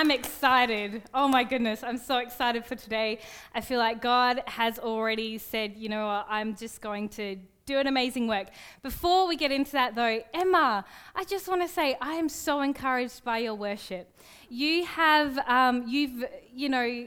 I'm excited. Oh my goodness, I'm so excited for today. I feel like God has already said, you know what, I'm just going to do an amazing work. Before we get into that though, Emma, I just want to say I am so encouraged by your worship. You have, um, you've, you know,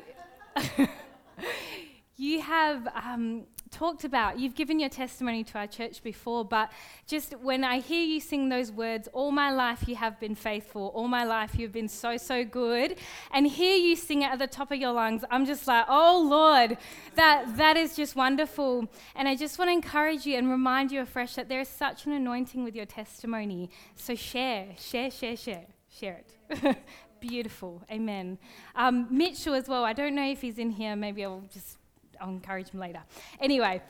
you have um, talked about, you've given your testimony to our church before, but just when I hear you sing those words, all my life you have been faithful, all my life you've been so, so good, and hear you sing it at the top of your lungs, I'm just like, oh Lord, that, that is just wonderful. And I just want to encourage you and remind you afresh that there is such an anointing with your testimony. So share, share, share, share, share it. Beautiful. Amen. Um, Mitchell as well. I don't know if he's in here. Maybe I'll just I'll encourage him later. Anyway,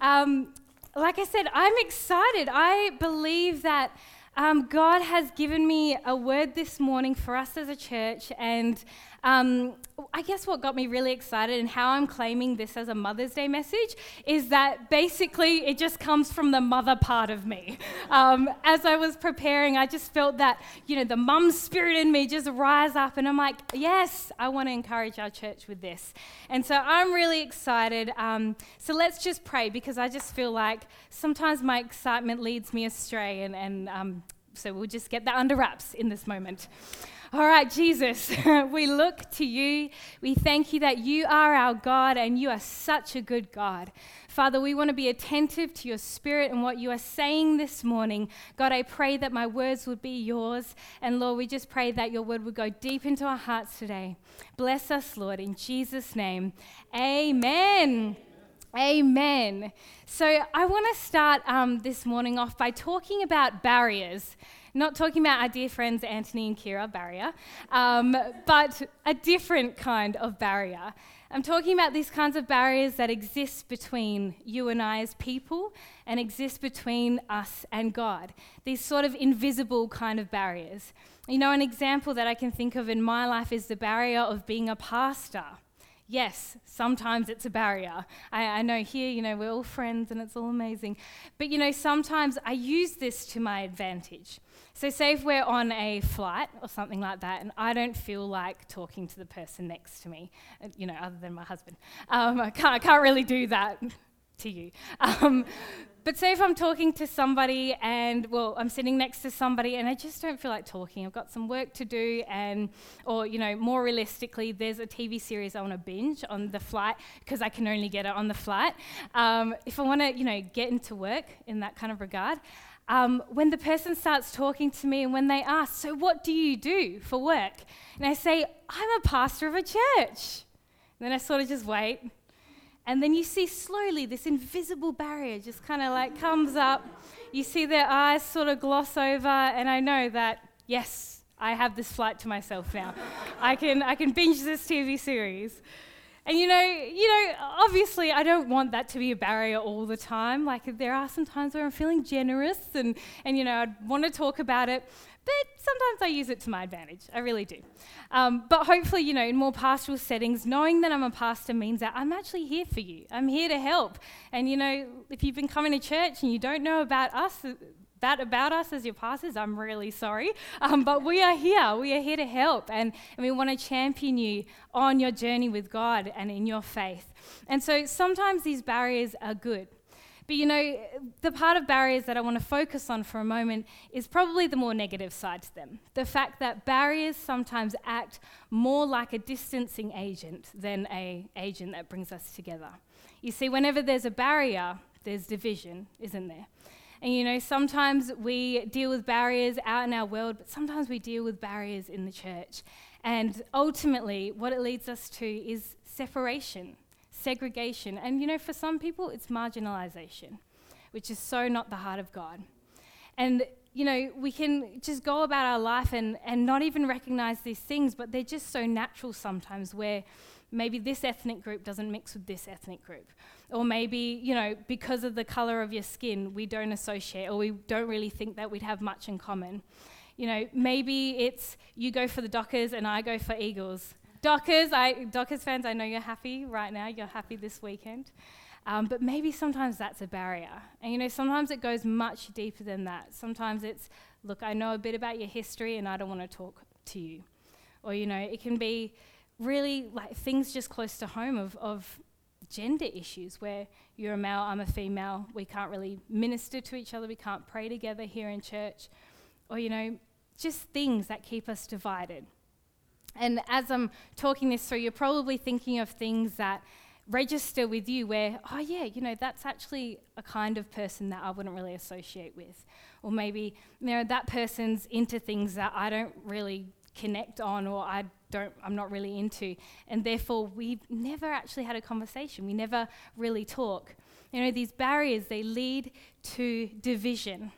um, like I said, I'm excited. I believe that um, God has given me a word this morning for us as a church, and um, I guess what got me really excited and how I'm claiming this as a Mother's Day message is that basically it just comes from the mother part of me. Um, as I was preparing, I just felt that, you know, the mum spirit in me just rise up, and I'm like, yes, I want to encourage our church with this. And so I'm really excited. Um, so let's just pray because I just feel like sometimes my excitement leads me astray, and, and um, so we'll just get that under wraps in this moment. All right, Jesus, we look to you. We thank you that you are our God and you are such a good God. Father, we want to be attentive to your spirit and what you are saying this morning. God, I pray that my words would be yours. And Lord, we just pray that your word would go deep into our hearts today. Bless us, Lord, in Jesus' name. Amen. Amen. So, I want to start um, this morning off by talking about barriers. Not talking about our dear friends Anthony and Kira barrier, um, but a different kind of barrier. I'm talking about these kinds of barriers that exist between you and I as people and exist between us and God. These sort of invisible kind of barriers. You know, an example that I can think of in my life is the barrier of being a pastor. Yes, sometimes it's a barrier. I, I, know here, you know, we're all friends and it's all amazing. But, you know, sometimes I use this to my advantage. So, say if we're on a flight or something like that, and I don't feel like talking to the person next to me, uh, you know, other than my husband. Um, I, can't, I can't really do that to you. Um, but say if I'm talking to somebody and, well, I'm sitting next to somebody and I just don't feel like talking. I've got some work to do, and, or, you know, more realistically, there's a TV series I want to binge on the flight because I can only get it on the flight. Um, if I want to, you know, get into work in that kind of regard, um, when the person starts talking to me and when they ask, So, what do you do for work? And I say, I'm a pastor of a church. And then I sort of just wait. And then you see slowly this invisible barrier just kind of like comes up. You see their eyes sort of gloss over, and I know that, yes, I have this flight to myself now. I, can, I can binge this TV series. And you know, you know, obviously I don't want that to be a barrier all the time. Like there are some times where I'm feeling generous and, and you know, I'd want to talk about it, but sometimes I use it to my advantage. I really do. Um, but hopefully, you know, in more pastoral settings, knowing that I'm a pastor means that I'm actually here for you. I'm here to help. And you know, if you've been coming to church and you don't know about us, that about us as your pastors, I'm really sorry. Um, but we are here. We are here to help. And, and we want to champion you on your journey with God and in your faith. And so sometimes these barriers are good. But you know, the part of barriers that I want to focus on for a moment is probably the more negative side to them. The fact that barriers sometimes act more like a distancing agent than a agent that brings us together. You see, whenever there's a barrier, there's division, isn't there? And you know, sometimes we deal with barriers out in our world, but sometimes we deal with barriers in the church. And ultimately, what it leads us to is separation, segregation. And you know, for some people, it's marginalization, which is so not the heart of God. And you know, we can just go about our life and, and not even recognize these things, but they're just so natural sometimes where maybe this ethnic group doesn't mix with this ethnic group. Or maybe, you know, because of the color of your skin, we don't associate or we don't really think that we'd have much in common. You know, maybe it's you go for the Dockers and I go for Eagles. Dockers, I, Dockers fans, I know you're happy right now. You're happy this weekend. Um, but maybe sometimes that's a barrier. And you know, sometimes it goes much deeper than that. Sometimes it's, look, I know a bit about your history and I don't want to talk to you. or, you know, it can be really like things just close to home of, of gender issues where you're a male, I'm a female, we can't really minister to each other, we can't pray together here in church, or, you know, just things that keep us divided. And as I'm talking this through, you're probably thinking of things that register with you where, oh, yeah, you know, that's actually a kind of person that I wouldn't really associate with. Or maybe, you know, that person's into things that I don't really connect on or I don't, I'm not really into. And therefore, we've never actually had a conversation. We never really talk. You know, these barriers, they lead to division.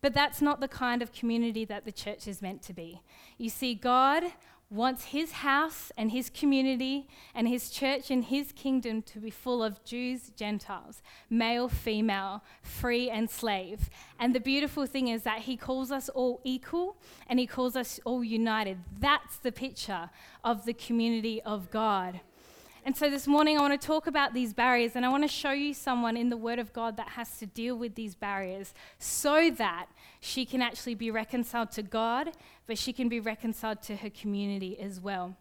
But that's not the kind of community that the church is meant to be. You see, God wants his house and his community and his church and his kingdom to be full of Jews, Gentiles, male, female, free and slave. And the beautiful thing is that he calls us all equal and he calls us all united. That's the picture of the community of God. And so this morning, I want to talk about these barriers and I want to show you someone in the Word of God that has to deal with these barriers so that she can actually be reconciled to God, but she can be reconciled to her community as well.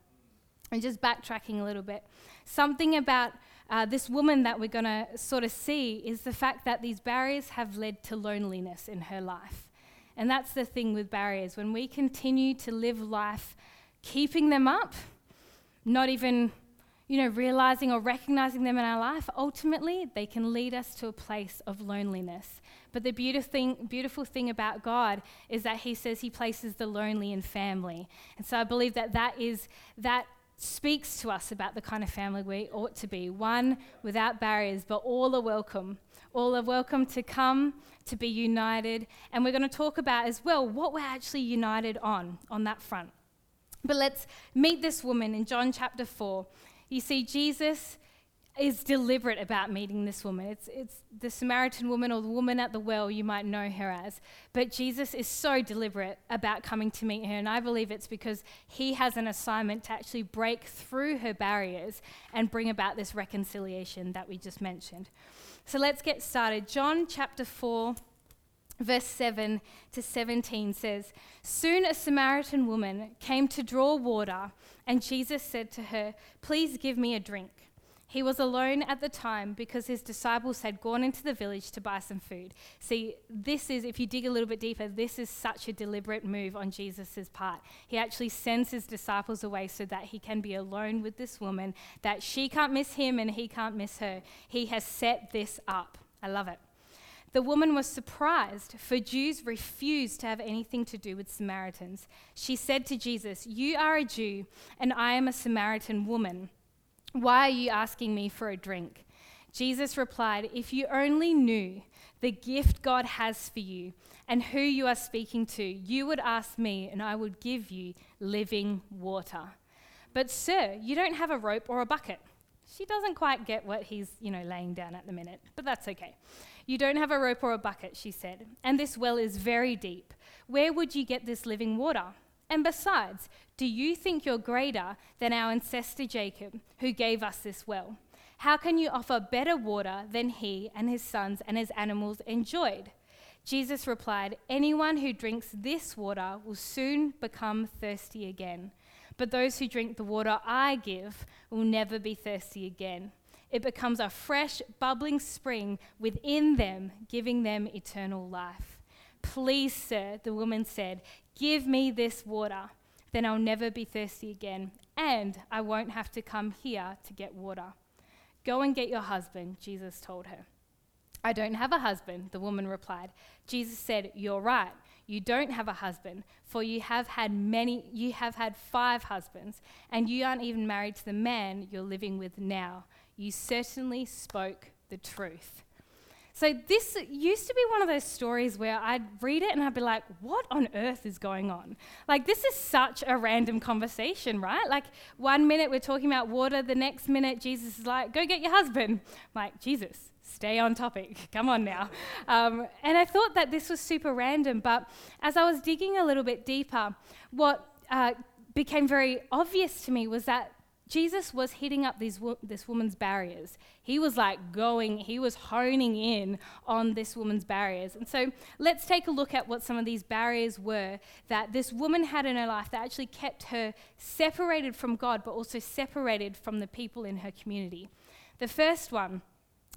And just backtracking a little bit, something about uh, this woman that we're going to sort of see is the fact that these barriers have led to loneliness in her life. And that's the thing with barriers. When we continue to live life keeping them up, not even you know, realizing or recognizing them in our life, ultimately they can lead us to a place of loneliness. But the beautiful thing, beautiful thing about God is that He says He places the lonely in family. And so I believe that that is that speaks to us about the kind of family we ought to be one without barriers, but all are welcome. All are welcome to come, to be united. And we're going to talk about as well what we're actually united on, on that front. But let's meet this woman in John chapter 4. You see, Jesus is deliberate about meeting this woman. It's, it's the Samaritan woman or the woman at the well, you might know her as. But Jesus is so deliberate about coming to meet her. And I believe it's because he has an assignment to actually break through her barriers and bring about this reconciliation that we just mentioned. So let's get started. John chapter 4 verse 7 to 17 says, Soon a Samaritan woman came to draw water, and Jesus said to her, Please give me a drink. He was alone at the time because his disciples had gone into the village to buy some food. See, this is, if you dig a little bit deeper, this is such a deliberate move on Jesus' part. He actually sends his disciples away so that he can be alone with this woman, that she can't miss him and he can't miss her. He has set this up. I love it. The woman was surprised, for Jews refused to have anything to do with Samaritans. She said to Jesus, You are a Jew, and I am a Samaritan woman. Why are you asking me for a drink? Jesus replied, If you only knew the gift God has for you and who you are speaking to, you would ask me, and I would give you living water. But, sir, you don't have a rope or a bucket. She doesn't quite get what he's, you know, laying down at the minute, but that's okay. You don't have a rope or a bucket, she said, and this well is very deep. Where would you get this living water? And besides, do you think you're greater than our ancestor Jacob, who gave us this well? How can you offer better water than he and his sons and his animals enjoyed? Jesus replied, Anyone who drinks this water will soon become thirsty again. But those who drink the water I give will never be thirsty again it becomes a fresh, bubbling spring within them, giving them eternal life. Please, sir, the woman said, give me this water. Then I'll never be thirsty again, and I won't have to come here to get water. Go and get your husband, Jesus told her. I don't have a husband, the woman replied. Jesus said, You're right. You don't have a husband, for you have had many, you have had five husbands, and you aren't even married to the man you're living with now you certainly spoke the truth. So, this used to be one of those stories where I'd read it and I'd be like, what on earth is going on? Like, this is such a random conversation, right? Like, one minute we're talking about water, the next minute Jesus is like, go get your husband. I'm like, Jesus, stay on topic. Come on now. Um, and I thought that this was super random, but as I was digging a little bit deeper, what uh, became very obvious to me was that Jesus was hitting up these this woman's barriers. He was like going, he was honing in on this woman's barriers. And so let's take a look at what some of these barriers were that this woman had in her life that actually kept her separated from God, but also separated from the people in her community. The first one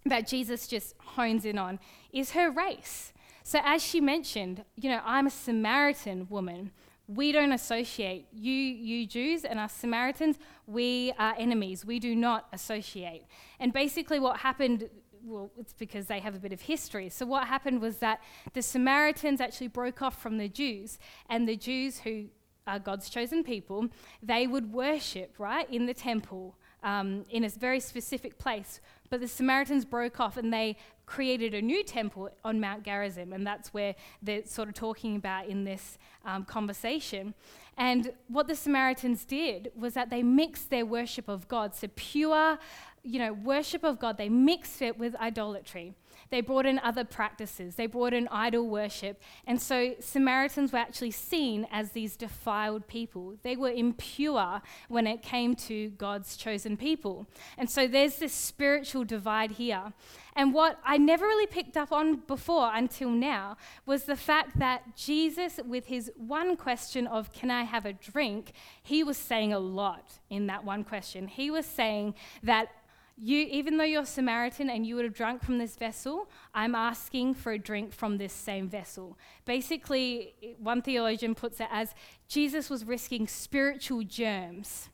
that Jesus just hones in on is her race. So, as she mentioned, you know, I'm a Samaritan woman we don't associate. You, you Jews and us Samaritans, we are enemies. We do not associate. And basically, what happened, well, it's because they have a bit of history. So, what happened was that the Samaritans actually broke off from the Jews, and the Jews, who are God's chosen people, they would worship, right, in the temple. Um, in a very specific place. But the Samaritans broke off and they created a new temple on Mount Gerizim, and that's where they're sort of talking about in this um, conversation. And what the Samaritans did was that they mixed their worship of God, so pure, you know, worship of God, they mixed it with idolatry. They brought in other practices, they brought in idol worship. And so Samaritans were actually seen as these defiled people. They were impure when it came to God's chosen people. And so there's this spiritual divide here. And what I never really picked up on before until now was the fact that Jesus, with his one question of, Can I have a drink? he was saying a lot in that one question. He was saying that you, even though you're Samaritan and you would have drunk from this vessel, I'm asking for a drink from this same vessel. Basically, one theologian puts it as Jesus was risking spiritual germs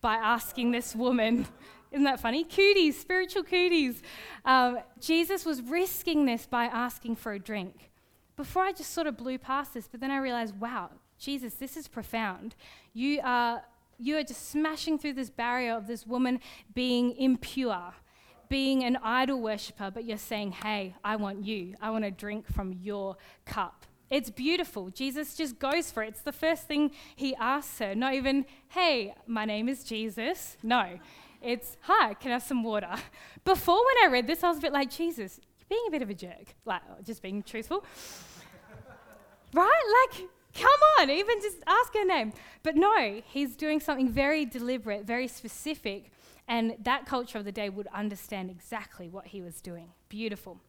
by asking this woman. Isn't that funny? Cooties, spiritual cooties. Um, Jesus was risking this by asking for a drink. Before I just sort of blew past this, but then I realized, wow, Jesus, this is profound. You are you are just smashing through this barrier of this woman being impure, being an idol worshiper, but you're saying, hey, I want you. I want to drink from your cup. It's beautiful. Jesus just goes for it. It's the first thing he asks her. Not even, hey, my name is Jesus. No, it's, hi, can I have some water? Before, when I read this, I was a bit like, Jesus, you're being a bit of a jerk. Like, just being truthful. right? Like, Come on, even just ask her name. But no, he's doing something very deliberate, very specific, and that culture of the day would understand exactly what he was doing. Beautiful.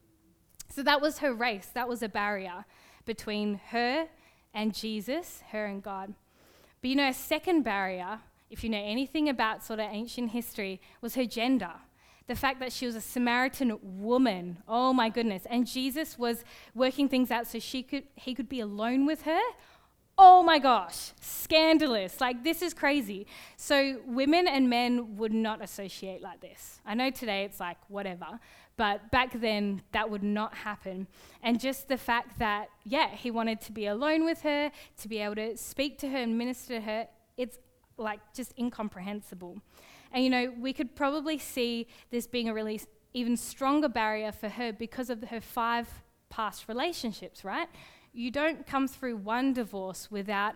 So that was her race, that was a barrier between her and Jesus, her and God. But you know, a second barrier, if you know anything about sort of ancient history, was her gender the fact that she was a Samaritan woman. Oh my goodness. And Jesus was working things out so she could he could be alone with her oh my gosh, scandalous. Like, this is crazy. So, women and men would not associate like this. I know today it's like whatever, but back then that would not happen. And just the fact that, yeah, he wanted to be alone with her, to be able to speak to her and minister to her, it's like just incomprehensible. And you know, we could probably see this being a really even stronger barrier for her because of her five past relationships, right? You don't come through one divorce without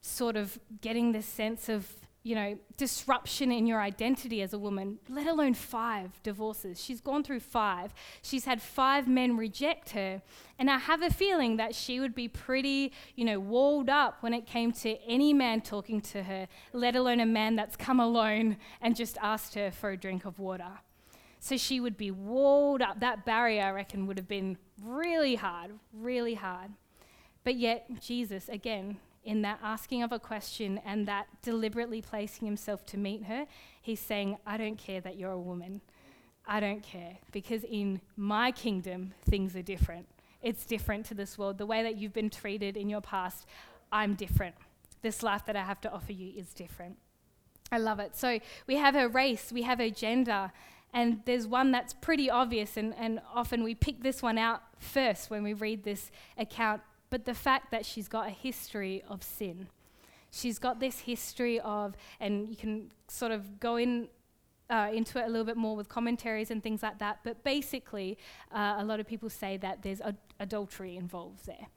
sort of getting this sense of you know, disruption in your identity as a woman, let alone five divorces. She's gone through five. She's had five men reject her. And I have a feeling that she would be pretty, you know, walled up when it came to any man talking to her, let alone a man that's come alone and just asked her for a drink of water. So she would be walled up. That barrier, I reckon, would have been really hard, really hard. But yet, Jesus, again, in that asking of a question and that deliberately placing himself to meet her, he's saying, I don't care that you're a woman. I don't care. Because in my kingdom, things are different. It's different to this world. The way that you've been treated in your past, I'm different. This life that I have to offer you is different. I love it. So we have a race, we have a gender, and there's one that's pretty obvious, and, and often we pick this one out first when we read this account but the fact that she's got a history of sin. She's got this history of, and you can sort of go in uh, into it a little bit more with commentaries and things like that. But basically, uh, a lot of people say that there's ad- adultery involved there.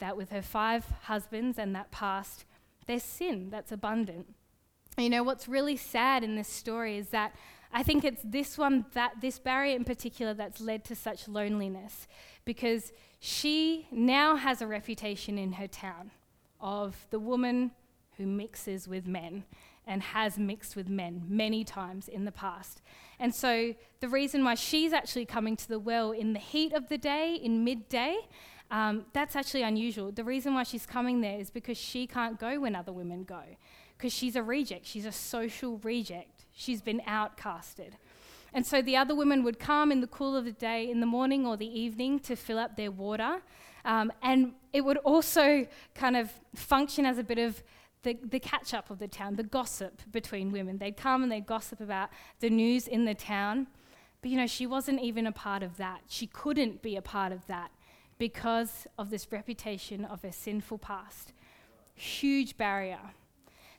That with her five husbands and that past, there's sin that's abundant. You know, what's really sad in this story is that I think it's this one, that this barrier in particular, that's led to such loneliness because she now has a reputation in her town of the woman who mixes with men. and has mixed with men many times in the past. And so the reason why she's actually coming to the well in the heat of the day, in midday, um, that's actually unusual. The reason why she's coming there is because she can't go when other women go, because she's a reject. She's a social reject. She's been outcasted. And so the other women would come in the cool of the day, in the morning or the evening, to fill up their water. Um, and it would also kind of function as a bit of the, the catch up of the town, the gossip between women. They'd come and they'd gossip about the news in the town. But you know, she wasn't even a part of that. She couldn't be a part of that because of this reputation of her sinful past. Huge barrier.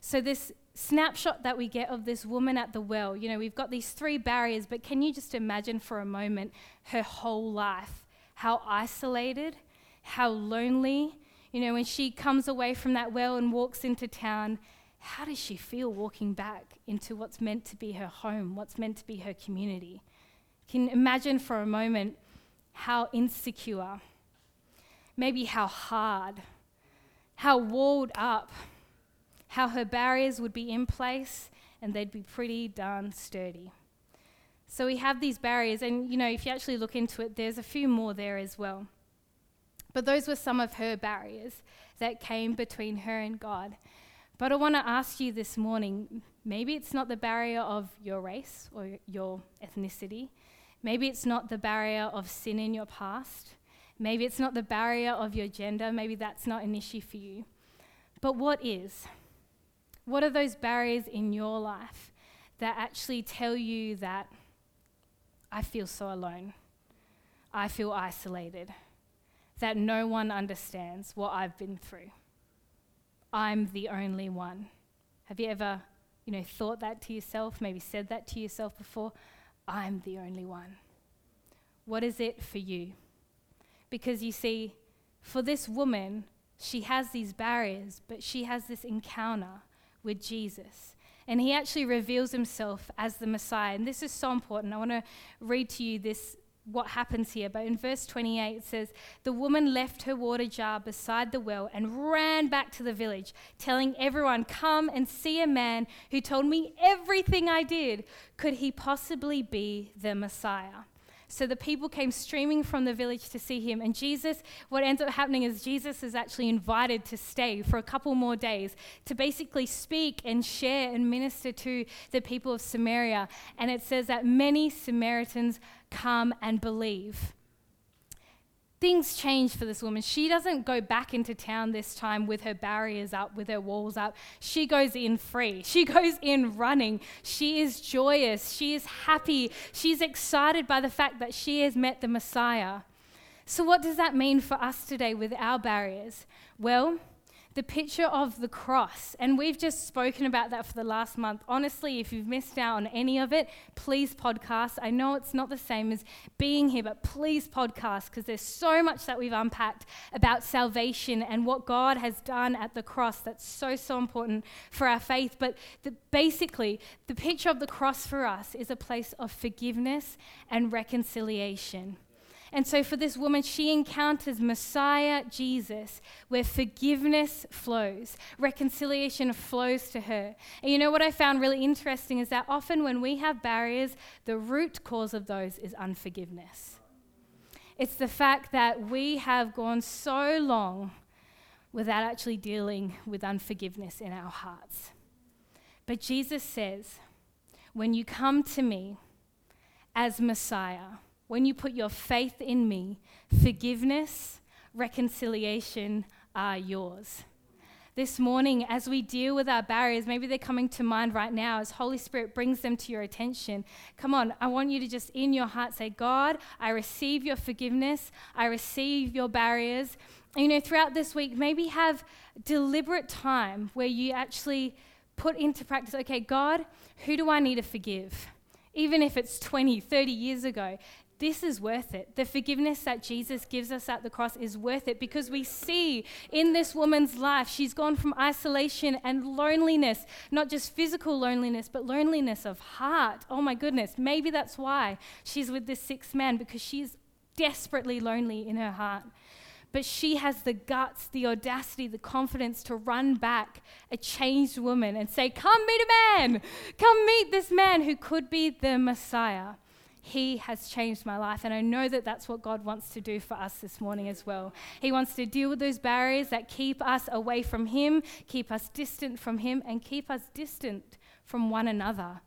So, this snapshot that we get of this woman at the well, you know, we've got these three barriers, but can you just imagine for a moment her whole life? How isolated, how lonely, you know, when she comes away from that well and walks into town, how does she feel walking back into what's meant to be her home, what's meant to be her community? Can imagine for a moment how insecure, maybe how hard, how walled up, how her barriers would be in place and they'd be pretty darn sturdy. So we have these barriers, and you know, if you actually look into it, there's a few more there as well. But those were some of her barriers that came between her and God. But I want to ask you this morning maybe it's not the barrier of your race or your ethnicity. Maybe it's not the barrier of sin in your past. Maybe it's not the barrier of your gender. Maybe that's not an issue for you. But what is? What are those barriers in your life that actually tell you that I feel so alone? I feel isolated that no one understands what I've been through. I'm the only one. Have you ever, you know, thought that to yourself, maybe said that to yourself before? I'm the only one. What is it for you? Because you see, for this woman, she has these barriers, but she has this encounter with Jesus. And he actually reveals himself as the Messiah. And this is so important. I want to read to you this what happens here. But in verse 28, it says, The woman left her water jar beside the well and ran back to the village, telling everyone, Come and see a man who told me everything I did. Could he possibly be the Messiah? So the people came streaming from the village to see him. And Jesus, what ends up happening is Jesus is actually invited to stay for a couple more days to basically speak and share and minister to the people of Samaria. And it says that many Samaritans come and believe things change for this woman. She doesn't go back into town this time with her barriers up, with her walls up. She goes in free. She goes in running. She is joyous. She is happy. She's excited by the fact that she has met the Messiah. So, what does that mean for us today with our barriers? Well, the picture of the cross. And we've just spoken about that for the last month. Honestly, if you've missed out on any of it, please podcast. I know it's not the same as being here, but please podcast because there's so much that we've unpacked about salvation and what God has done at the cross that's so, so important for our faith. But the, basically, the picture of the cross for us is a place of forgiveness and reconciliation. And so for this woman, she encounters Messiah Jesus, where forgiveness flows, reconciliation flows to her. And you know what I found really interesting is that often when we have barriers, the root cause of those is unforgiveness. It's the fact that we have gone so long without actually dealing with unforgiveness in our hearts. But Jesus says, when you come to me as Messiah, when you put your faith in me, forgiveness, reconciliation are yours. This morning, as we deal with our barriers, maybe they're coming to mind right now as Holy Spirit brings them to your attention. Come on, I want you to just in your heart say, God, I receive your forgiveness, I receive your barriers. You know, throughout this week, maybe have deliberate time where you actually put into practice, okay, God, who do I need to forgive? even if it's 20, 30 years ago, this is worth it. The forgiveness that Jesus gives us at the cross is worth it because we see in this woman's life, she's gone from isolation and loneliness, not just physical loneliness, but loneliness of heart. Oh my goodness, maybe that's why she's with this sixth man because she's desperately lonely in her heart. but she has the guts, the audacity, the confidence to run back a changed woman and say, Come meet a man! Come meet this man who could be the Messiah. He has changed my life. And I know that that's what God wants to do for us this morning as well. He wants to deal with those barriers that keep us away from Him, keep us distant from Him, and keep us distant from one another.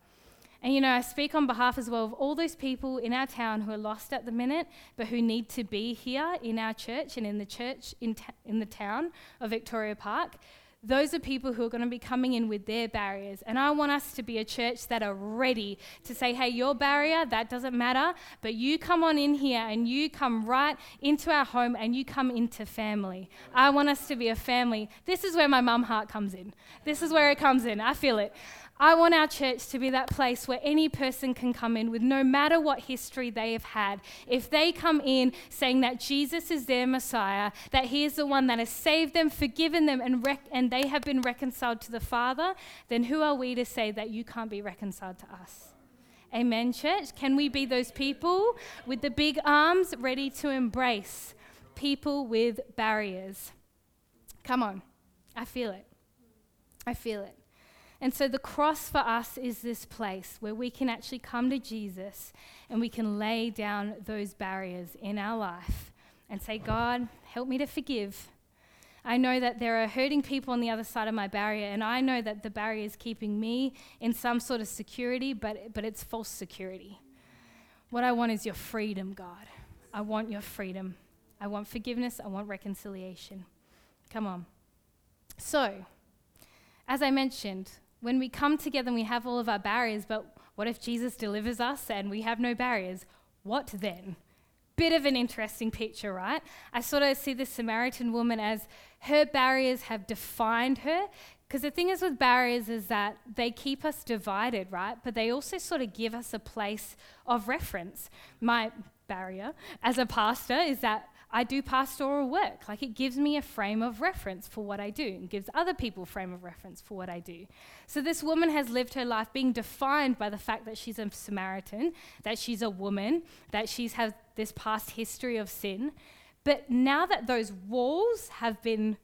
And you know, I speak on behalf as well of all those people in our town who are lost at the minute, but who need to be here in our church and in the church in, ta- in the town of Victoria Park. Those are people who are going to be coming in with their barriers. And I want us to be a church that are ready to say, hey, your barrier, that doesn't matter, but you come on in here and you come right into our home and you come into family. I want us to be a family. This is where my mum heart comes in. This is where it comes in. I feel it. I want our church to be that place where any person can come in with no matter what history they have had. If they come in saying that Jesus is their Messiah, that He is the one that has saved them, forgiven them, and, rec- and they have been reconciled to the Father, then who are we to say that you can't be reconciled to us? Amen, church. Can we be those people with the big arms ready to embrace people with barriers? Come on. I feel it. I feel it. And so the cross for us is this place where we can actually come to Jesus and we can lay down those barriers in our life and say, God, help me to forgive. I know that there are hurting people on the other side of my barrier, and I know that the barrier is keeping me in some sort of security, but, but it's false security. What I want is your freedom, God. I want your freedom. I want forgiveness. I want reconciliation. Come on. So, as I mentioned, when we come together and we have all of our barriers, but what if Jesus delivers us and we have no barriers? What then? Bit of an interesting picture, right? I sort of see this Samaritan woman as her barriers have defined her. Because the thing is with barriers is that they keep us divided, right? But they also sort of give us a place of reference. My barrier as a pastor is that I do pastoral work. Like it gives me a frame of reference for what I do and gives other people frame of reference for what I do. So this woman has lived her life being defined by the fact that she's a Samaritan, that she's a woman, that she's had this past history of sin. But now that those walls have been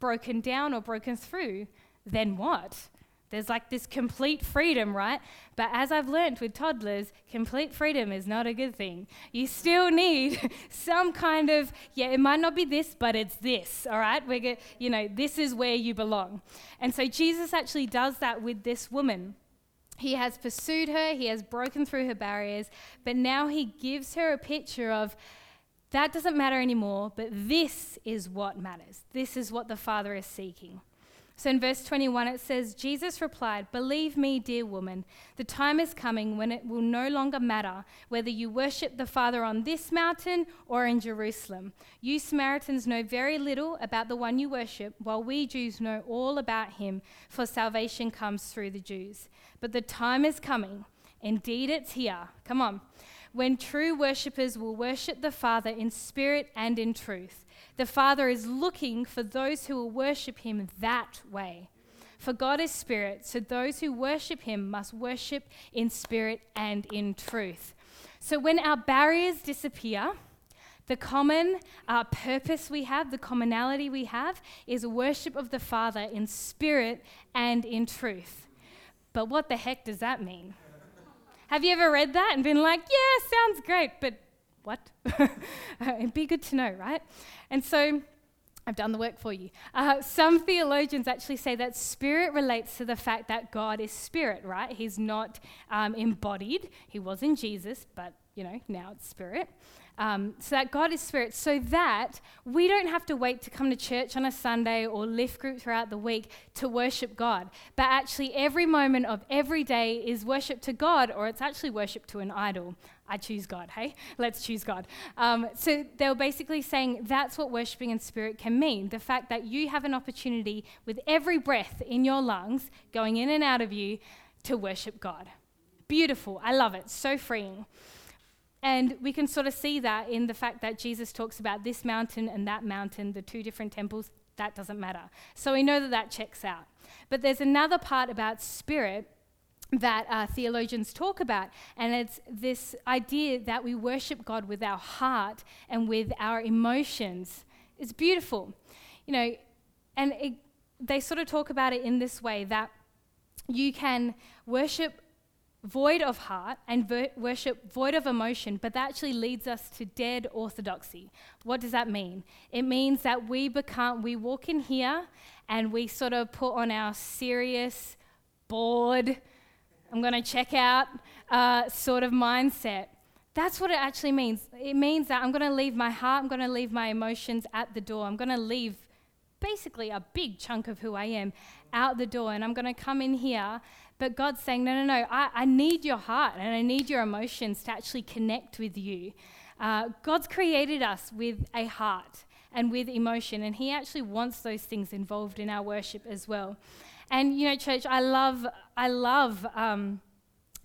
broken down or broken through, then what? There's like this complete freedom, right? But as I've learned with toddlers, complete freedom is not a good thing. You still need some kind of, yeah, it might not be this, but it's this, all right? We're get, you know, this is where you belong. And so Jesus actually does that with this woman. He has pursued her, he has broken through her barriers, but now he gives her a picture of that doesn't matter anymore, but this is what matters. This is what the Father is seeking. So in verse 21, it says, Jesus replied, Believe me, dear woman, the time is coming when it will no longer matter whether you worship the Father on this mountain or in Jerusalem. You Samaritans know very little about the one you worship, while we Jews know all about him, for salvation comes through the Jews. But the time is coming. Indeed, it's here. Come on. When true worshippers will worship the Father in spirit and in truth. The Father is looking for those who will worship him that way. For God is spirit, so those who worship him must worship in spirit and in truth. So when our barriers disappear, the common uh, purpose we have, the commonality we have, is worship of the Father in spirit and in truth. But what the heck does that mean? Have you ever read that and been like, yeah, sounds great, but what? It'd be good to know, right? And so I've done the work for you. Uh, some theologians actually say that spirit relates to the fact that God is spirit, right? He's not um, embodied. He was in Jesus, but, you know, now it's spirit. Um, so that God is spirit, so that we don't have to wait to come to church on a Sunday or lift group throughout the week to worship God. But actually, every moment of every day is worship to God, or it's actually worship to an idol. I choose God, hey? Let's choose God. Um, so they were basically saying that's what worshiping in spirit can mean. The fact that you have an opportunity with every breath in your lungs going in and out of you to worship God. Beautiful. I love it. So freeing. And we can sort of see that in the fact that Jesus talks about this mountain and that mountain, the two different temples. That doesn't matter. So we know that that checks out. But there's another part about spirit that uh, theologians talk about, and it's this idea that we worship God with our heart and with our emotions it's beautiful. You know, and it, they sort of talk about it in this way that you can worship void of heart and ver- worship void of emotion, but that actually leads us to dead orthodoxy. What does that mean? It means that we become, we walk in here and we sort of put on our serious, bored, I'm going to check out uh, sort of mindset. That's what it actually means. It means that I'm going to leave my heart, I'm going to leave my emotions at the door. I'm going to leave basically a big chunk of who I am out the door, and I'm going to come in here. But God's saying, no, no, no, I, I need your heart and I need your emotions to actually connect with you. Uh, God's created us with a heart and with emotion, and He actually wants those things involved in our worship as well. And you know, church, I love, I love. Um,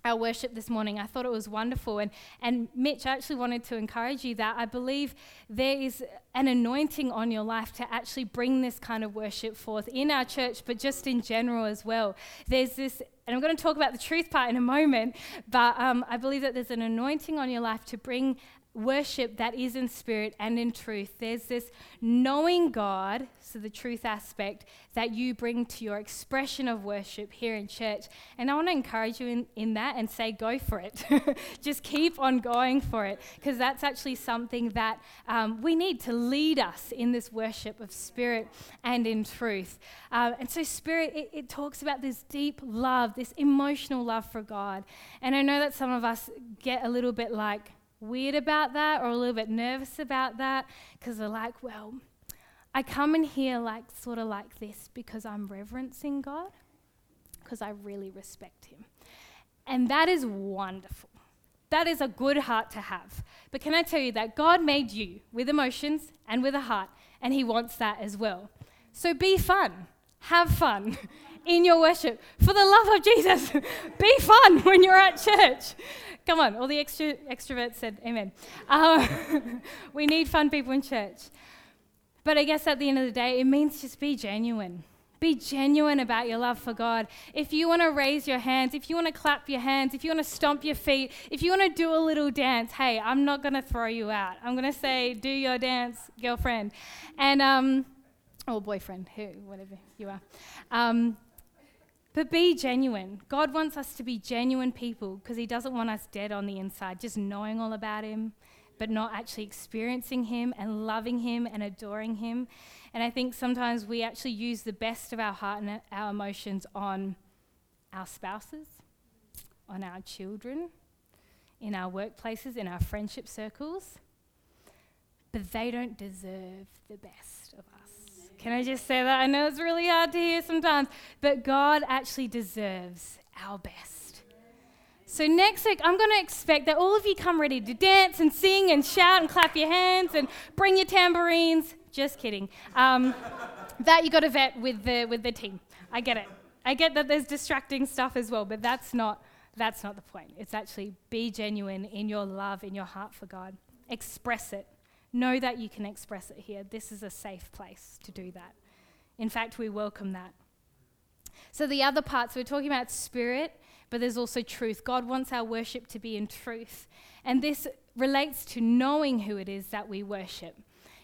our worship this morning. I thought it was wonderful. And, and Mitch, I actually wanted to encourage you that I believe there is an anointing on your life to actually bring this kind of worship forth in our church, but just in general as well. There's this, and I'm going to talk about the truth part in a moment, but um, I believe that there's an anointing on your life to bring worship that is in spirit and in truth. There's this knowing God, so the truth aspect, that you bring to your expression of worship here in church. And I want to encourage you in, in that and say, go for it. Just keep on going for it, because that's actually something that um, we need to lead us in this worship of spirit and in truth. Uh, and so, spirit, it, it talks about this deep love, this emotional love for God. And I know that some of us get a little bit like, weird about that or a little bit nervous about that because they're like, well, I come in here like sort of like this because I'm reverencing God, because I really respect Him. And that is wonderful. That is a good heart to have. But can I tell you that God made you with emotions and with a heart, and He wants that as well. So be fun, have fun in your worship. For the love of Jesus, be fun when you're at church. Come on, all the extra, extroverts said amen. Uh, we need fun people in church. But I guess at the end of the day, it means just be genuine. Be genuine about your love for God. If you want to raise your hands, if you want to clap your hands, if you want to stomp your feet, if you want to do a little dance, hey, I'm not going to throw you out. I'm going to say, do your dance, girlfriend. And, um, or boyfriend, who, whatever you are. Um, but be genuine. God wants us to be genuine people because He doesn't want us dead on the inside, just knowing all about Him, but not actually experiencing Him and loving Him and adoring Him. And I think sometimes we actually use the best of our heart and our emotions on our spouses, on our children, in our workplaces, in our friendship circles, but they don't deserve the best. Can I just say that? I know it's really hard to hear sometimes, but God actually deserves our best. So next week, I'm going to expect that all of you come ready to dance and sing and shout and clap your hands and bring your tambourines. Just kidding. Um, that you got to vet with the with the team. I get it. I get that there's distracting stuff as well, but that's not that's not the point. It's actually be genuine in your love, in your heart for God. Express it. Know that you can express it here. This is a safe place to do that. In fact, we welcome that. So, the other parts, we're talking about spirit, but there's also truth. God wants our worship to be in truth. And this relates to knowing who it is that we worship.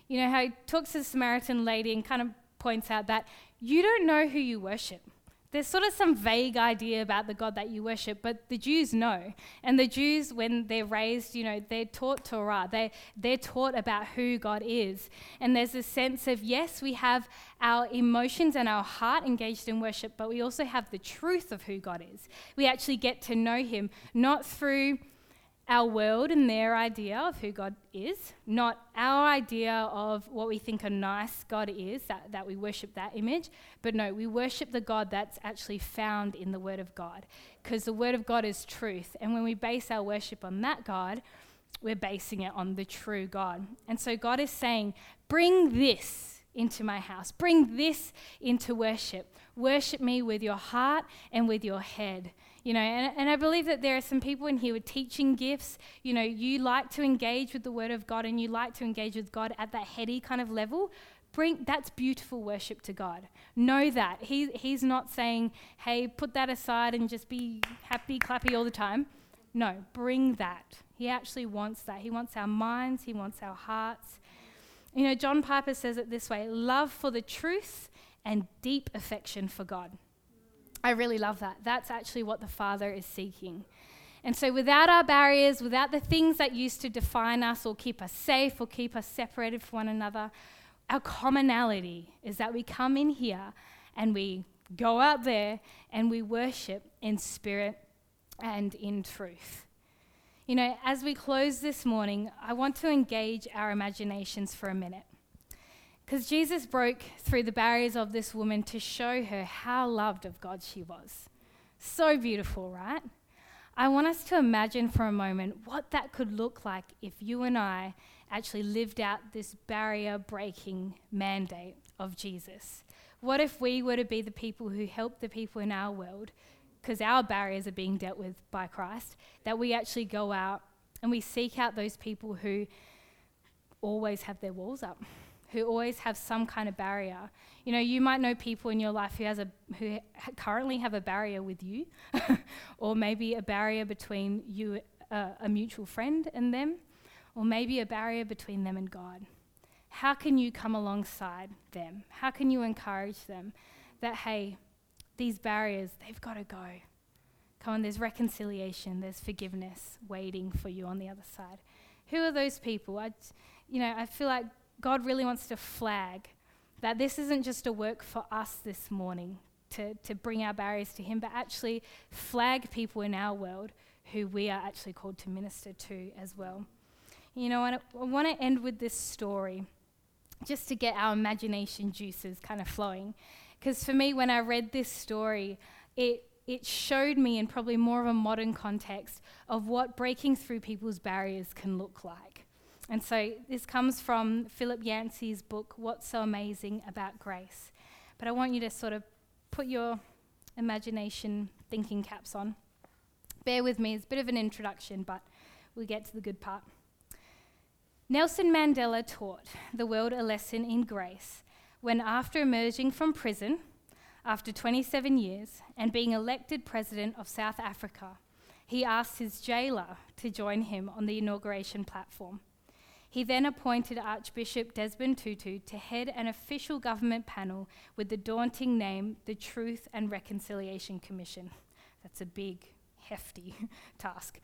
You know, how he talks to the Samaritan lady and kind of points out that you don't know who you worship there's sort of some vague idea about the God that you worship, but the Jews know. And the Jews, when they're raised, you know, they're taught Torah. They, they're taught about who God is. And there's a sense of, yes, we have our emotions and our heart engaged in worship, but we also have the truth of who God is. We actually get to know Him, not through our world and their idea of who God is, not our idea of what we think a nice God is, that, that we worship that image, but no, we worship the God that's actually found in the Word of God. Because the Word of God is truth. And when we base our worship on that God, we're basing it on the true God. And so God is saying, bring this into my house, bring this into worship. Worship me with your heart and with your head. You know, and, and I believe that there are some people in here with teaching gifts. You know, you like to engage with the Word of God and you like to engage with God at that heady kind of level. Bring that's beautiful worship to God. Know that. He, he's not saying, hey, put that aside and just be happy, clappy all the time. No, bring that. He actually wants that. He wants our minds, He wants our hearts. You know, John Piper says it this way love for the truth and deep affection for God. I really love that. That's actually what the Father is seeking. And so, without our barriers, without the things that used to define us or keep us safe or keep us separated from one another, our commonality is that we come in here and we go out there and we worship in spirit and in truth. You know, as we close this morning, I want to engage our imaginations for a minute. Because Jesus broke through the barriers of this woman to show her how loved of God she was. So beautiful, right? I want us to imagine for a moment what that could look like if you and I actually lived out this barrier breaking mandate of Jesus. What if we were to be the people who help the people in our world, because our barriers are being dealt with by Christ, that we actually go out and we seek out those people who always have their walls up, who always have some kind of barrier. You know, you might know people in your life who has a who currently have a barrier with you, or maybe a barrier between you, uh, a mutual friend, and them, or maybe a barrier between them and God. How can you come alongside them? How can you encourage them that hey, these barriers they've got to go. Come on, there's reconciliation, there's forgiveness waiting for you on the other side. Who are those people? I, you know, I feel like God really wants to flag that this isn't just a work for us this morning to, to bring our barriers to Him, but actually flag people in our world who we are actually called to minister to as well. You know, I, I want to end with this story just to get our imagination juices kind of flowing. Because for me, when I read this story, it, it showed me, in probably more of a modern context, of what breaking through people's barriers can look like. And so this comes from Philip Yancey's book, What's So Amazing About Grace. But I want you to sort of put your imagination thinking caps on. Bear with me, it's a bit of an introduction, but we'll get to the good part. Nelson Mandela taught the world a lesson in grace when, after emerging from prison after 27 years and being elected president of South Africa, he asked his jailer to join him on the inauguration platform. He then appointed Archbishop Desmond Tutu to head an official government panel with the daunting name the Truth and Reconciliation Commission. That's a big, hefty task.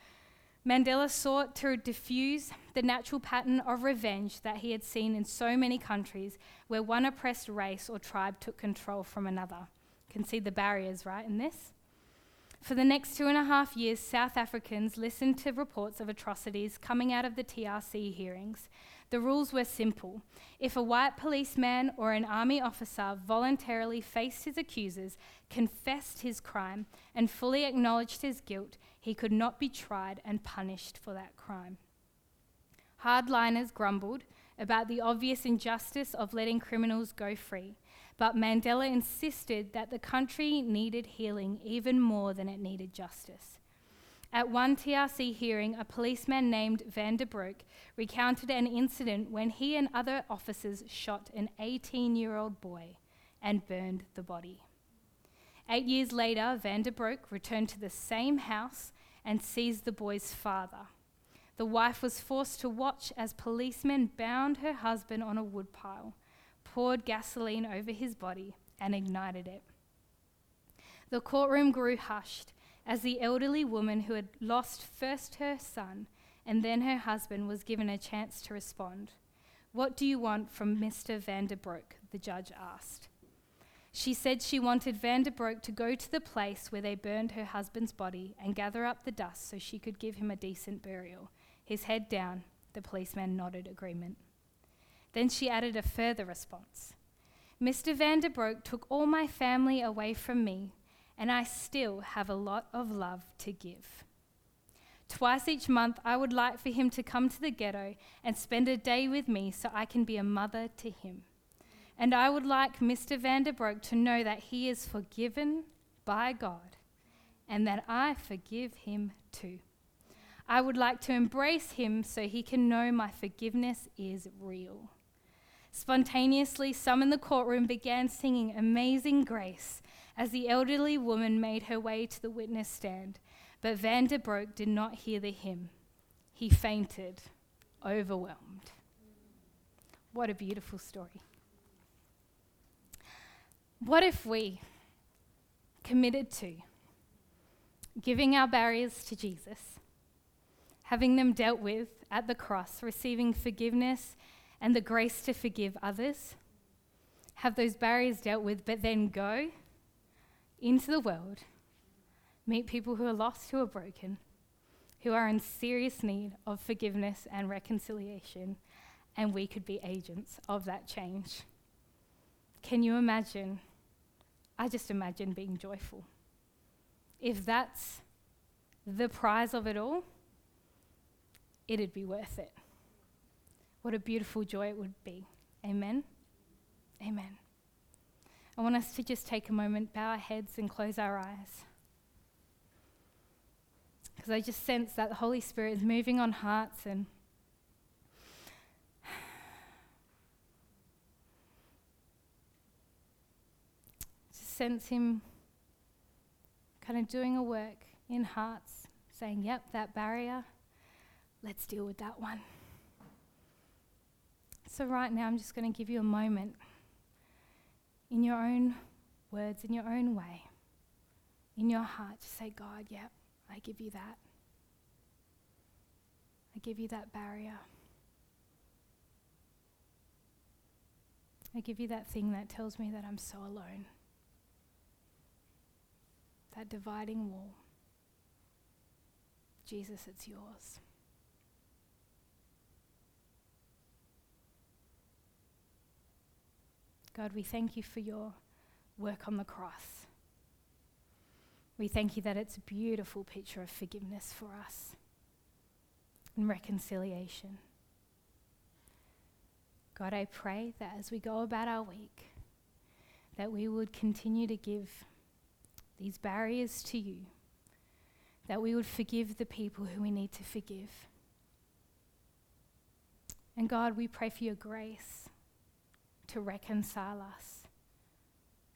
Mandela sought to diffuse the natural pattern of revenge that he had seen in so many countries where one oppressed race or tribe took control from another. You can see the barriers, right, in this? For the next two and a half years, South Africans listened to reports of atrocities coming out of the TRC hearings. The rules were simple. If a white policeman or an army officer voluntarily faced his accusers, confessed his crime, and fully acknowledged his guilt, he could not be tried and punished for that crime. Hardliners grumbled about the obvious injustice of letting criminals go free. But Mandela insisted that the country needed healing even more than it needed justice. At one TRC hearing, a policeman named Van der Broek recounted an incident when he and other officers shot an 18 year old boy and burned the body. Eight years later, Van der Broek returned to the same house and seized the boy's father. The wife was forced to watch as policemen bound her husband on a woodpile poured gasoline over his body, and ignited it. The courtroom grew hushed as the elderly woman who had lost first her son and then her husband was given a chance to respond. What do you want from Mr. Van der Broek? the judge asked. She said she wanted Van der Broek to go to the place where they burned her husband's body and gather up the dust so she could give him a decent burial. His head down, the policeman nodded agreement. Then she added a further response Mr. Van der Broek took all my family away from me, and I still have a lot of love to give. Twice each month, I would like for him to come to the ghetto and spend a day with me so I can be a mother to him. And I would like Mr. Van der Broek to know that he is forgiven by God and that I forgive him too. I would like to embrace him so he can know my forgiveness is real. Spontaneously, some in the courtroom began singing Amazing Grace as the elderly woman made her way to the witness stand. But Van der Broek did not hear the hymn. He fainted, overwhelmed. What a beautiful story. What if we committed to giving our barriers to Jesus, having them dealt with at the cross, receiving forgiveness and the grace to forgive others, have those barriers dealt with, but then go into the world, meet people who are lost, who are broken, who are in serious need of forgiveness and reconciliation, and we could be agents of that change. Can you imagine? I just imagine being joyful. If that's the prize of it all, it'd be worth it. What a beautiful joy it would be. Amen. Amen. I want us to just take a moment, bow our heads, and close our eyes. Because I just sense that the Holy Spirit is moving on hearts and just sense Him kind of doing a work in hearts, saying, Yep, that barrier, let's deal with that one. So, right now, I'm just going to give you a moment in your own words, in your own way, in your heart, to say, God, yep, I give you that. I give you that barrier. I give you that thing that tells me that I'm so alone. That dividing wall. Jesus, it's yours. God, we thank you for your work on the cross. We thank you that it's a beautiful picture of forgiveness for us and reconciliation. God, I pray that as we go about our week, that we would continue to give these barriers to you, that we would forgive the people who we need to forgive. And God, we pray for your grace to reconcile us.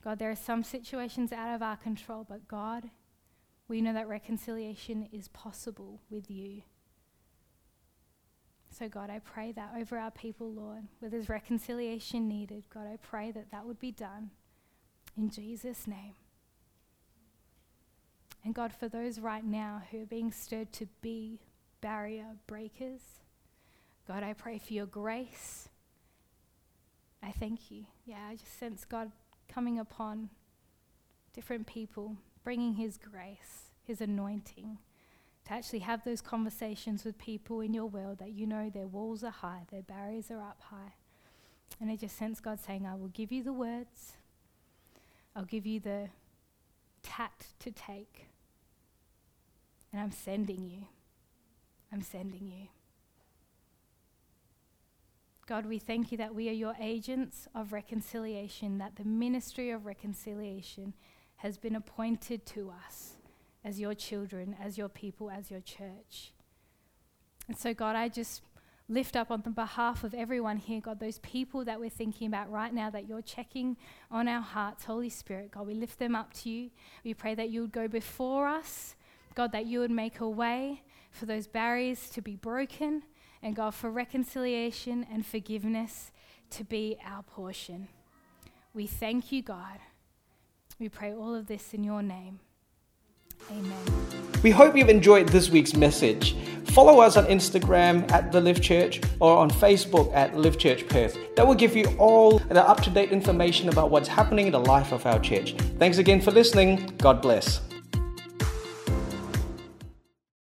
God, there are some situations out of our control, but God, we know that reconciliation is possible with you. So, God, I pray that over our people, Lord, where there's reconciliation needed, God, I pray that that would be done in Jesus' name. And God, for those right now who are being stirred to be barrier breakers, God, I pray for your grace I thank you. Yeah, I just sense God coming upon different people, bringing His grace, His anointing, to actually have those conversations with people in your world that you know their walls are high, their barriers are up high. And I just sense God saying, I will give you the words, I'll give you the tact to take, and I'm sending you. I'm sending you. God, we thank you that we are your agents of reconciliation, that the ministry of reconciliation has been appointed to us as your children, as your people, as your church. And so, God, I just lift up on the behalf of everyone here, God, those people that we're thinking about right now that you're checking on our hearts, Holy Spirit, God, we lift them up to you. We pray that you would go before us, God, that you would make a way for those barriers to be broken and God, for reconciliation and forgiveness to be our portion. We thank you, God. We pray all of this in your name. Amen. We hope you've enjoyed this week's message. Follow us on Instagram at The Live Church or on Facebook at Live Church Perth. That will give you all the up to date information about what's happening in the life of our church. Thanks again for listening. God bless.